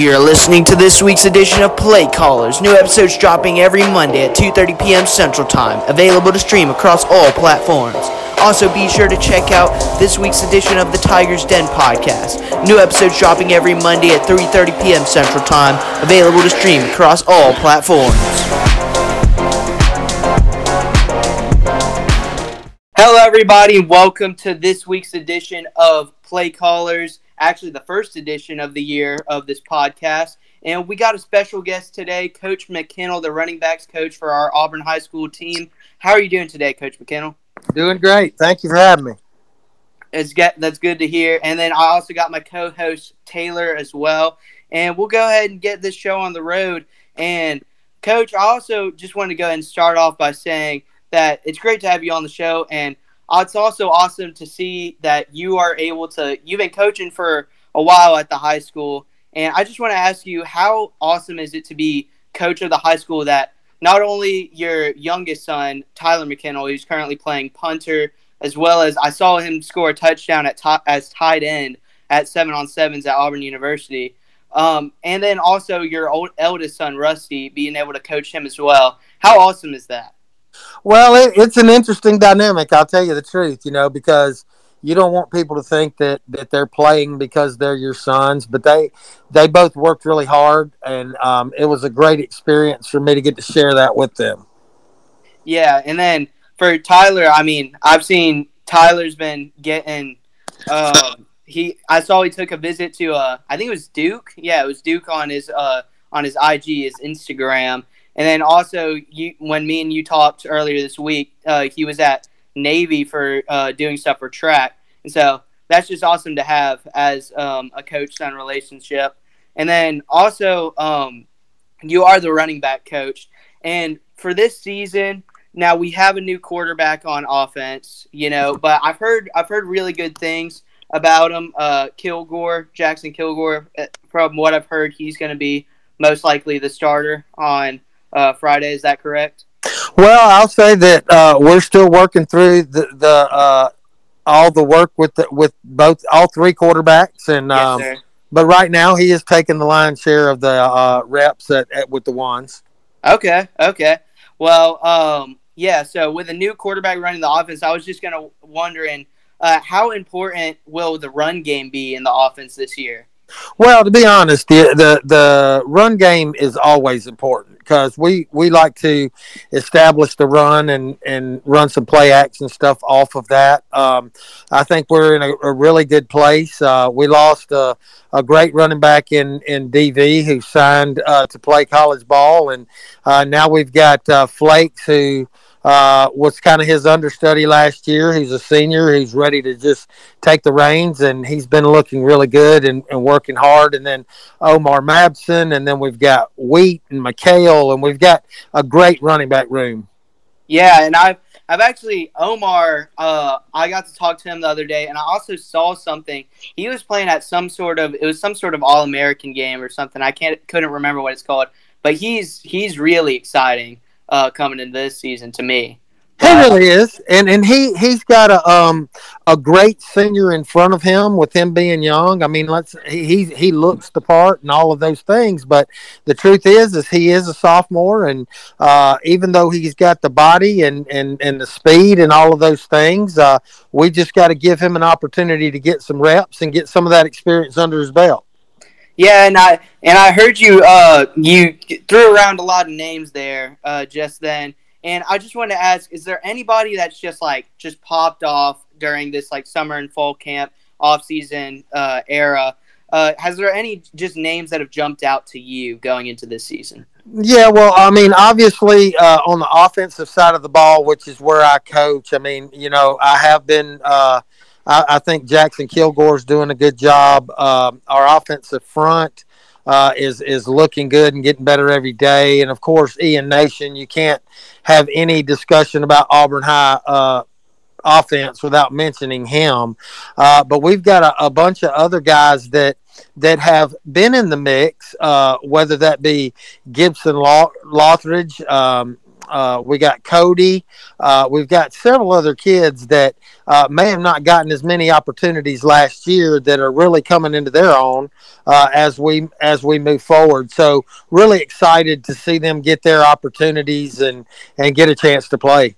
You're listening to this week's edition of Play Callers. New episodes dropping every Monday at 2:30 p.m. Central Time. Available to stream across all platforms. Also, be sure to check out this week's edition of the Tigers Den podcast. New episodes dropping every Monday at 3:30 p.m. Central Time. Available to stream across all platforms. Hello, everybody, welcome to this week's edition of Play Callers actually the first edition of the year of this podcast. And we got a special guest today, Coach McKinnell, the running backs coach for our Auburn High School team. How are you doing today, Coach McKinnell? Doing great. Thank you for having me. It's get, that's good to hear. And then I also got my co-host Taylor as well. And we'll go ahead and get this show on the road. And Coach, I also just want to go ahead and start off by saying that it's great to have you on the show. And it's also awesome to see that you are able to. You've been coaching for a while at the high school, and I just want to ask you, how awesome is it to be coach of the high school that not only your youngest son Tyler McKinnell, who's currently playing punter, as well as I saw him score a touchdown at top as tight end at seven on sevens at Auburn University. Um, and then also your old, eldest son Rusty being able to coach him as well. How awesome is that? Well, it, it's an interesting dynamic. I'll tell you the truth, you know, because you don't want people to think that that they're playing because they're your sons, but they they both worked really hard, and um, it was a great experience for me to get to share that with them. Yeah, and then for Tyler, I mean, I've seen Tyler's been getting. Uh, he, I saw he took a visit to, uh, I think it was Duke. Yeah, it was Duke on his, uh, on his IG, his Instagram, and then also, you when me and you talked earlier this week, uh, he was at Navy for uh, doing stuff for track, and so that's just awesome to have as um, a coach-son relationship. And then also, um, you are the running back coach, and for this season, now we have a new quarterback on offense, you know, but I've heard I've heard really good things about him. Uh, Kilgore, Jackson Kilgore, uh, from what I've heard, he's going to be most likely the starter on uh, Friday. Is that correct? Well, I'll say that uh, we're still working through the, the uh, all the work with the, with both all three quarterbacks, and yes, um, but right now he is taking the lion's share of the uh, reps at, at, with the ones. Okay, okay. Well, um, yeah. So with a new quarterback running the offense, I was just gonna wondering uh, how important will the run game be in the offense this year? Well, to be honest, the the, the run game is always important because we, we like to establish the run and, and run some play action stuff off of that. Um, I think we're in a, a really good place. Uh, we lost a, a, great running back in, in DV who signed uh, to play college ball, and uh, now we've got uh, Flakes who uh, was kind of his understudy last year. He's a senior. He's ready to just take the reins, and he's been looking really good and, and working hard. And then Omar Mabson, and then we've got Wheat and McHale, and we've got a great running back room. Yeah, and I've I've actually Omar. Uh, I got to talk to him the other day, and I also saw something. He was playing at some sort of it was some sort of All American game or something. I can't couldn't remember what it's called, but he's he's really exciting uh, coming into this season to me. He really is, and and he he's got a um a great senior in front of him with him being young. I mean, let's he he looks the part and all of those things, but the truth is is he is a sophomore, and uh, even though he's got the body and and and the speed and all of those things, uh, we just got to give him an opportunity to get some reps and get some of that experience under his belt. Yeah, and I and I heard you uh you threw around a lot of names there uh just then. And I just want to ask is there anybody that's just like just popped off during this like summer and fall camp off season uh era? Uh, has there any just names that have jumped out to you going into this season? Yeah, well, I mean, obviously uh, on the offensive side of the ball, which is where I coach. I mean, you know, I have been uh, I, I think Jackson Kilgore's doing a good job. Um, our offensive front uh, is is looking good and getting better every day. And of course, Ian Nation. You can't have any discussion about Auburn High uh, offense without mentioning him. Uh, but we've got a, a, bunch of other guys that that have been in the mix, uh, whether that be Gibson Law- Lothridge, um, Uh, we got Cody. Uh, we've got several other kids that uh, may have not gotten as many opportunities last year that are really coming into their own uh, as we as we move forward. So really excited to see them get their opportunities and and get a chance to play.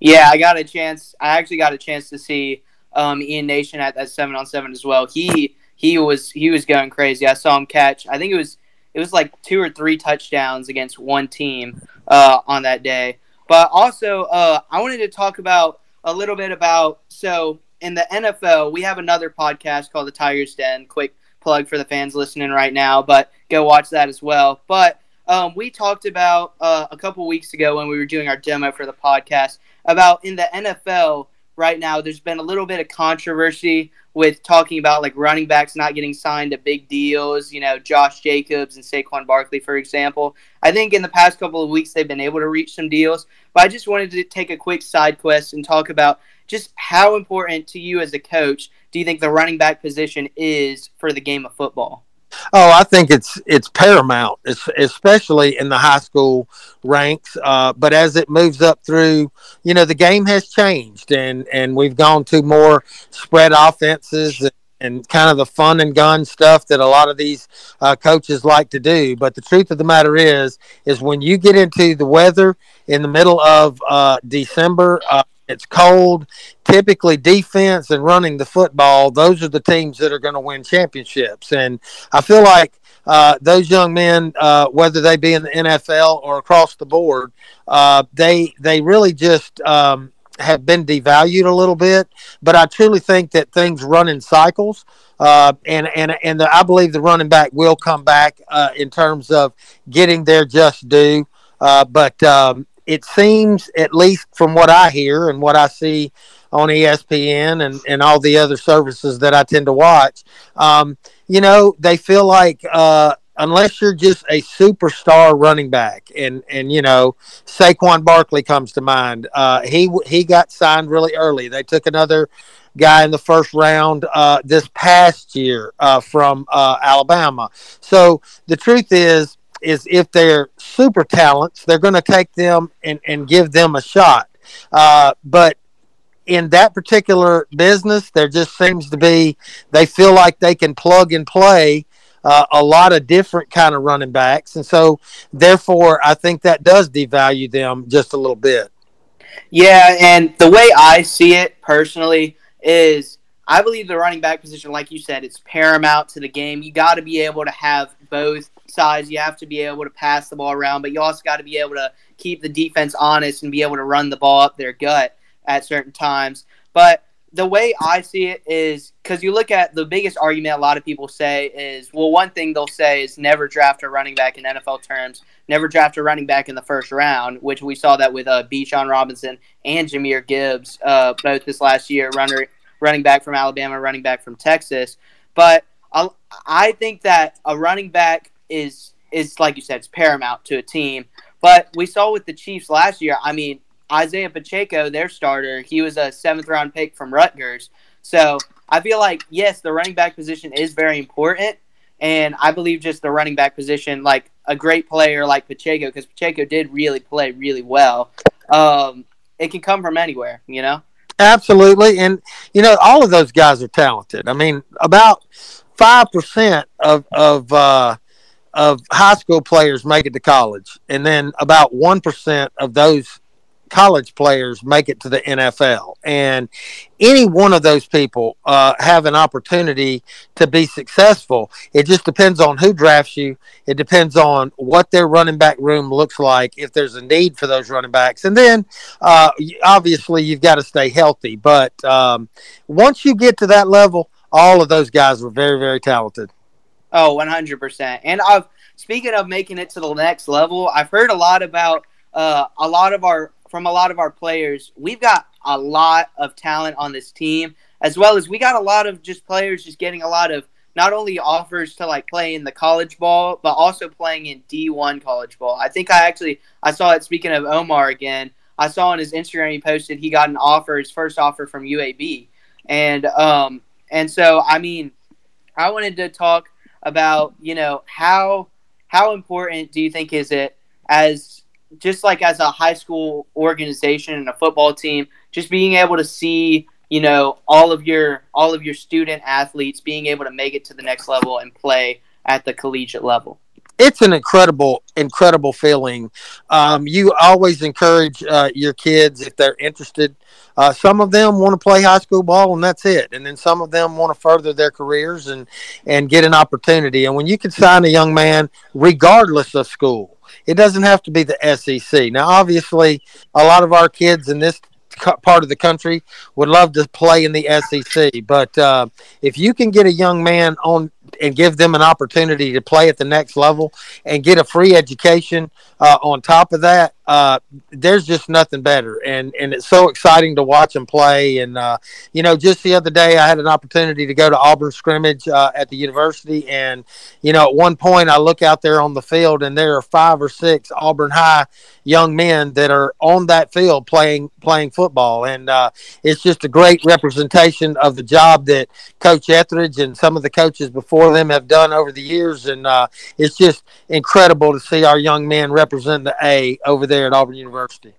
Yeah, I got a chance. I actually got a chance to see um, Ian Nation at that seven on seven as well. He he was he was going crazy. I saw him catch. I think it was it was like two or three touchdowns against one team uh, on that day. But also, uh, I wanted to talk about a little bit about so in the NFL, we have another podcast called the Tigers Den. Quick plug for the fans listening right now, but go watch that as well. But um, we talked about uh, a couple weeks ago when we were doing our demo for the podcast about in the NFL right now. There's been a little bit of controversy with talking about like running backs not getting signed to big deals, you know, Josh Jacobs and Saquon Barkley, for example. I think in the past couple of weeks they've been able to reach some deals, but I just wanted to take a quick side quest and talk about just how important to you as a coach do you think the running back position is for the game of football? Oh, I think it's it's paramount, it's, especially in the high school ranks. Uh, but as it moves up through, you know, the game has changed, and and we've gone to more spread offenses. And, kind of the fun and gun stuff that a lot of these uh, coaches like to do. But the truth of the matter is, is when you get into the weather in the middle of uh, December, uh, it's cold. Typically, defense and running the football, those are the teams that are going to win championships. And I feel like uh, those young men, uh, whether they be in the NFL or across the board, uh, they they really just um, have been devalued a little bit. But I truly think that things run in cycles. Uh, and and and the, I believe the running back will come back uh, in terms of getting their just due. Uh, but um, it seems, at least from what I hear and what I see on ESPN and, and all the other services that I tend to watch, um, you know, they feel like uh, unless you're just a superstar running back, and and you know, Saquon Barkley comes to mind. Uh, he he got signed really early. They took another guy in the first round uh, this past year uh, from uh, Alabama. So the truth is is if they're super talents, they're going to take them and, and give them a shot. Uh, but in that particular business, there just seems to be they feel like they can plug and play uh, a lot of different kind of running backs, and so therefore, I think that does devalue them just a little bit. Yeah, and the way I see it personally is I believe the running back position, like you said, it's paramount to the game. You got to be able to have both size. You have to be able to pass the ball around, but you also got to be able to keep the defense honest and be able to run the ball up their gut at certain times. But the way I see it is because you look at the biggest argument a lot of people say is well, one thing they'll say is never draft a running back in NFL terms, never draft a running back in the first round, which we saw that with uh, Bijan Robinson and Jahmyr Gibbs uh, both this last year, runner running back from Alabama, running back from Texas. But I think that a running back is is like you said, it's paramount to a team. But we saw with the Chiefs last year. I mean, Isaiah Pacheco, their starter, he was a seventh round pick from Rutgers. So I feel like yes, the running back position is very important, and I believe just the running back position, like a great player like Pacheco, because Pacheco did really play really well. Um, it can come from anywhere, you know. Absolutely, and you know all of those guys are talented. I mean, about five percent of of uh, of high school players make it to college, and then about one percent of those college players make it to the NFL. And any one of those people uh, have an opportunity to be successful. It just depends on who drafts you. It depends on what their running back room looks like, if there's a need for those running backs. And then uh, obviously you've got to stay healthy. But um, once you get to that level, all of those guys were very, very talented. Oh, 100%. And I've speaking of making it to the next level, I've heard a lot about uh, a lot of our from a lot of our players. We've got a lot of talent on this team, as well as we got a lot of just players just getting a lot of not only offers to like play in the college ball, but also playing in D1 college ball. I think I actually I saw it. Speaking of Omar again, I saw on his Instagram he posted he got an offer, his first offer from UAB, and um, and so, I mean, I wanted to talk about, you know, how how important do you think is it as just like as a high school organization and a football team, just being able to see you know all of your all of your student athletes being able to make it to the next level and play at the collegiate level it's an incredible, incredible feeling. Um, you always encourage uh, your kids if they're interested. Uh, some of them want to play high school ball, and that's it. And then some of them want to further their careers and and get an opportunity. And when you can sign a young man, regardless of school, it doesn't have to be the SEC. Now, obviously, a lot of our kids in this part of the country would love to play in the SEC. But uh, if you can get a young man on and give them an opportunity to play at the next level and get a free education uh, on top of that, uh, there's just nothing better. And and it's so exciting to watch them play. And uh, you know, just the other day, I had an opportunity to go to Auburn scrimmage uh, at the university, and you know, at one point, I look out there on the field, and there are five or six Auburn High young men that are on that field playing playing football, and uh, it's just a great representation of the job that Coach Etheridge and some of the coaches before them have done over the years, and uh, it's just incredible to see our young men represent the A over there at Auburn University.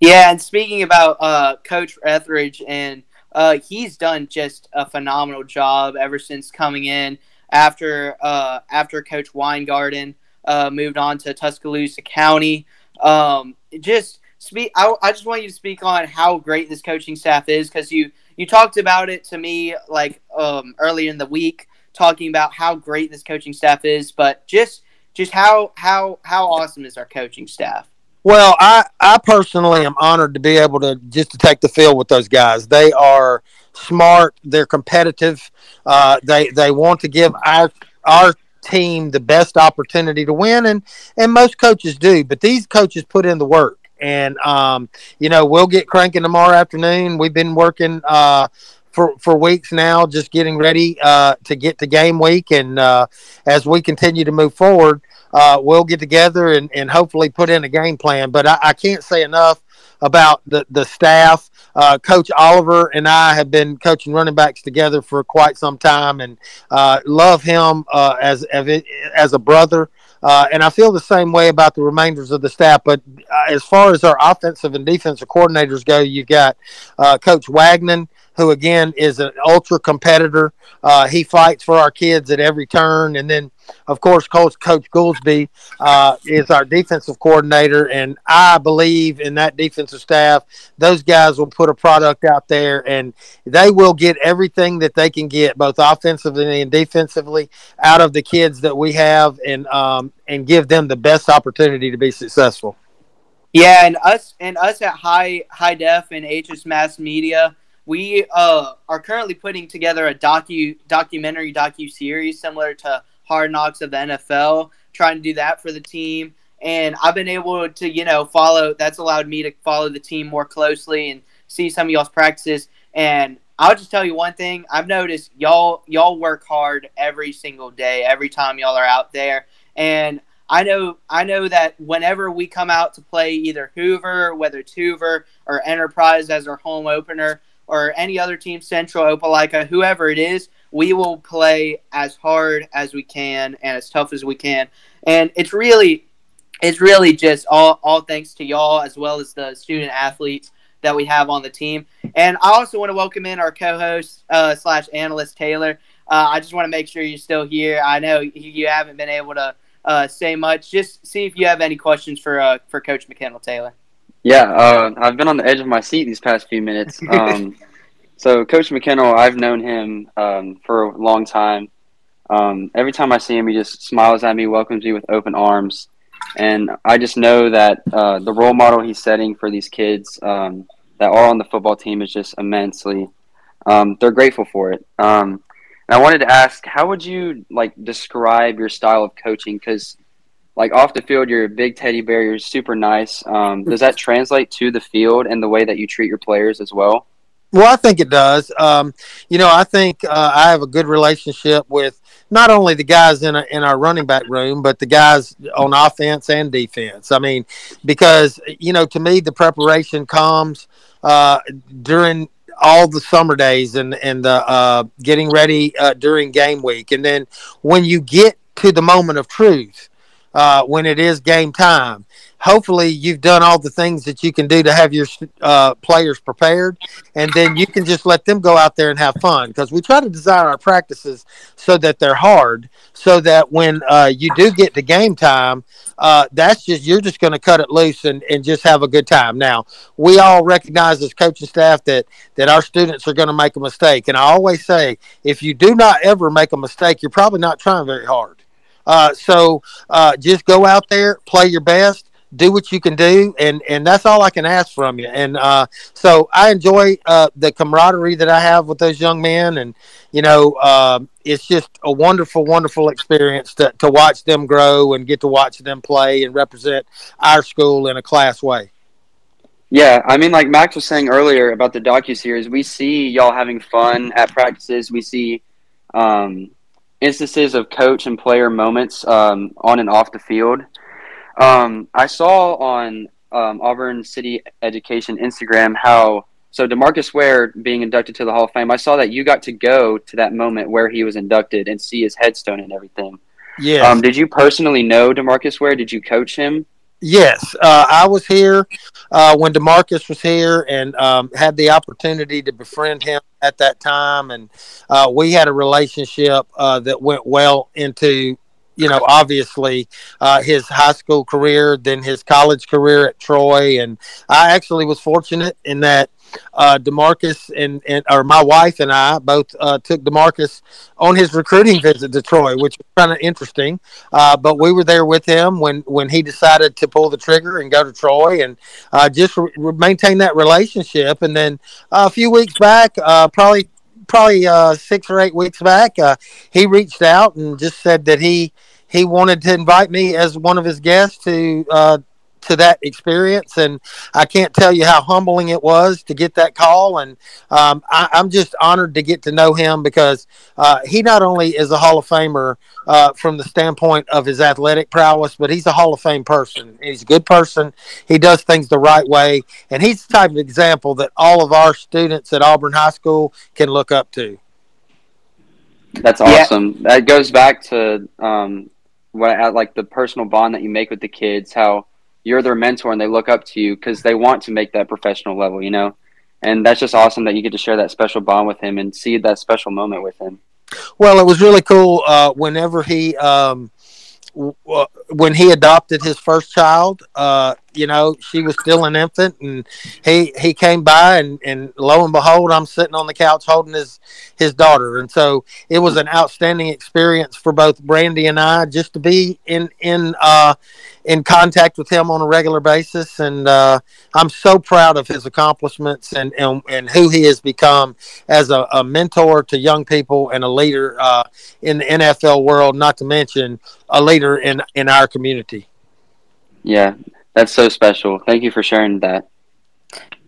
Yeah, and speaking about uh, Coach Etheridge, and uh, he's done just a phenomenal job ever since coming in after uh, after Coach Winegarden uh, moved on to Tuscaloosa County. Um, just speak. I, I just want you to speak on how great this coaching staff is because you you talked about it to me like um, earlier in the week, talking about how great this coaching staff is, but just just how how how awesome is our coaching staff? Well, I I personally am honored to be able to just to take the field with those guys. They are smart. They're competitive. Uh, they they want to give our our team the best opportunity to win, and and most coaches do. But these coaches put in the work, and um, you know we'll get cranking tomorrow afternoon. We've been working. Uh, for, for weeks now, just getting ready uh, to get to game week. And uh, as we continue to move forward, uh, we'll get together and, and hopefully put in a game plan. But I, I can't say enough about the, the staff. Uh, Coach Oliver and I have been coaching running backs together for quite some time and uh, love him uh, as, as a brother. Uh, and I feel the same way about the remainders of the staff. But uh, as far as our offensive and defensive coordinators go, you've got uh, Coach Wagnon, who again is an ultra competitor. Uh, he fights for our kids at every turn, and then of course Coach Coach Goolsby uh, is our defensive coordinator, and I believe in that defensive staff. Those guys will put a product out there, and they will get everything that they can get, both offensively and defensively, out of the kids that we have, and um, and give them the best opportunity to be successful. Yeah, and us and us at High High Def and HS Mass Media we uh, are currently putting together a docu documentary docu series similar to Hard Knocks of the NFL, trying to do that for the team. And I've been able to, you know, follow. That's allowed me to follow the team more closely and see some of y'all's practices. And I'll just tell you one thing: I've noticed y'all y'all work hard every single day, every time y'all are out there. And I know I know that whenever we come out to play either Hoover, whether it's Hoover or Enterprise as our home opener, or any other team, Central, Opelika, whoever it is, we will play as hard as we can and as tough as we can. And it's really, it's really just all, all thanks to y'all as well as the student athletes that we have on the team. And I also want to welcome in our co-host uh, slash analyst Taylor. Uh, I just want to make sure you're still here. I know you haven't been able to uh, say much. Just see if you have any questions for uh, for Coach McKinnell Taylor. Yeah, uh, I've been on the edge of my seat these past few minutes. Um, so, Coach McKinnell, I've known him um, for a long time. Um, every time I see him, he just smiles at me, welcomes me with open arms. And I just know that uh, the role model he's setting for these kids um, that are on the football team is just immensely. Um, they're grateful for it. Um, and I wanted to ask, how would you like describe your style of coaching? Because like off the field, you're a big teddy bear. You're super nice. Um, does that translate to the field and the way that you treat your players as well? Well, I think it does. Um, you know, I think uh, I have a good relationship with not only the guys in a, in our running back room, but the guys on offense and defense. I mean, because you know, to me, the preparation comes uh, during all the summer days and and the uh, getting ready uh, during game week, and then when you get to the moment of truth uh, when it is game time. Hopefully, you've done all the things that you can do to have your uh, players prepared, and then you can just let them go out there and have fun. Because we try to design our practices so that they're hard, so that when uh, you do get to game time, uh, that's just you're just going to cut it loose and, and just have a good time. Now, we all recognize as coaching staff that that our students are going to make a mistake, and I always say if you do not ever make a mistake, you're probably not trying very hard. Uh, so uh, just go out there, play your best, do what you can do, and and that's all I can ask from you. And uh, so I enjoy uh, the camaraderie that I have with those young men, and you know, uh, it's just a wonderful, wonderful experience to to watch them grow and get to watch them play and represent our school in a class way. Yeah, I mean, like Max was saying earlier about the docu series, we see y'all having fun at practices. We see um, instances of coach and player moments um, on and off the field. Um, I saw on um, Auburn City Education Instagram how so Demarcus Ware being inducted to the Hall of Fame. I saw that you got to go to that moment where he was inducted and see his headstone and everything. Yeah. Um, did you personally know Demarcus Ware? Did you coach him? Yes, uh, I was here uh, when Demarcus was here and um, had the opportunity to befriend him at that time, and uh, we had a relationship uh, that went well into, you know, obviously uh, his high school career, then his college career at Troy, and I actually was fortunate in that uh, Demarcus and, and or my wife and I both uh, took Demarcus on his recruiting visit to Troy, which was kind of interesting. Uh, but we were there with him when when he decided to pull the trigger and go to Troy, and uh, just re- maintain that relationship. And then a few weeks back, uh, probably probably uh, six or eight weeks back, he reached out and just said that he he wanted to invite me as one of his guests to to that experience, and I can't tell you how humbling it was to get that call. And um, I, am just honored to get to know him because uh, he not only is a Hall of Famer uh, from the standpoint of his athletic prowess, but he's a Hall of Fame person. He's a good person. He does things the right way, and he's the type of example that all of our students at Auburn High School can look up to. That's awesome. Yeah. That goes back to um, what like the personal bond that you make with the kids. How you're their mentor and they look up to you because they want to make that professional level, you know? And that's just awesome that you get to share that special bond with him and see that special moment with him. Well, it was really cool uh, whenever he um, w- when he adopted his first child. Uh, you know, she was still an infant, and he he came by, and, and lo and behold, I'm sitting on the couch holding his his daughter, and so it was an outstanding experience for both Brandy and I just to be in in uh, in contact with him on a regular basis, and uh, I'm so proud of his accomplishments and and, and who he has become as a, a mentor to young people and a leader uh, in the NFL world, not to mention a leader in in our community. Yeah, that's so special. Thank you for sharing that.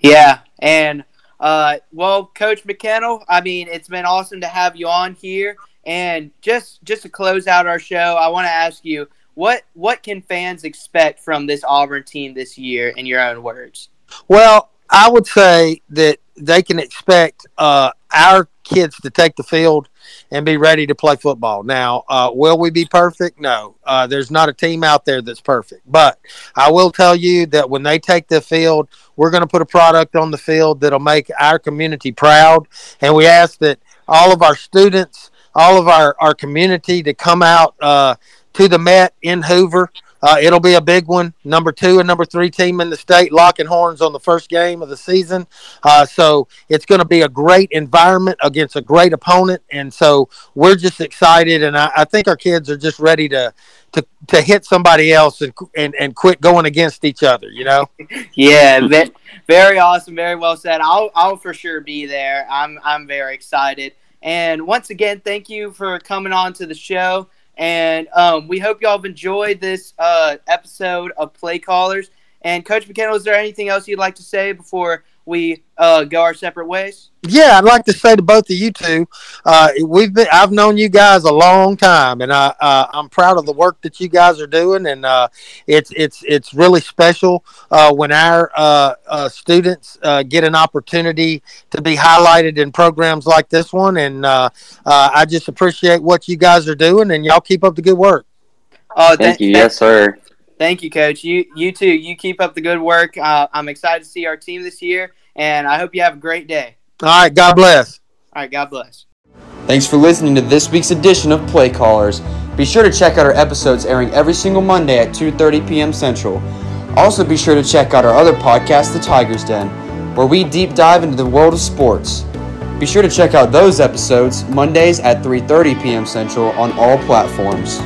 Yeah, and uh, well, Coach McKinnell, I mean, it's been awesome to have you on here. And just just to close out our show, I want to ask you what what can fans expect from this Auburn team this year, in your own words? Well, I would say that they can expect uh, our kids to take the field and be ready to play football. Now, uh, will we be perfect? No. Uh, there's not a team out there that's perfect. But I will tell you that when they take the field, we're going to put a product on the field that'll make our community proud. And we ask that all of our students, all of our, our community to come out uh, to the Met in Hoover uh, it'll be a big one. Number two and number three team in the state locking horns on the first game of the season. Uh, so it's going to be a great environment against a great opponent. And so we're just excited. And I, I think our kids are just ready to, to, to hit somebody else and, and, and quit going against each other, you know? yeah. Very awesome. Very well said. I'll, I'll for sure be there. I'm, I'm very excited. And once again, thank you for coming on to the show. And um, we hope y'all have enjoyed this uh, episode of Play Callers. And Coach McKenna, is there anything else you'd like to say before we uh, go our separate ways? Yeah, I'd like to say to both of you two, uh, we've been I've known you guys a long time, and I uh, I'm proud of the work that you guys are doing, and uh, it's it's it's really special uh, when our uh, uh, students get an opportunity to be highlighted in programs like this one, and I just appreciate what you guys are doing, and y'all keep up the good work. Oh, Thank you. Yes, sir. Thank you, Coach. You you too. You keep up the good work. Uh, I'm excited to see our team this year, and I hope you have a great day. All right. God bless. All right, God bless. Thanks for listening to this week's edition of Play Callers. Be sure to check out our episodes airing every single Monday at 2:30 p.m. Central. Also be sure to check out our other podcast, The Tiger's Den, where we deep dive into the world of sports. Be sure to check out those episodes Mondays at 3:30 p.m. Central on all platforms.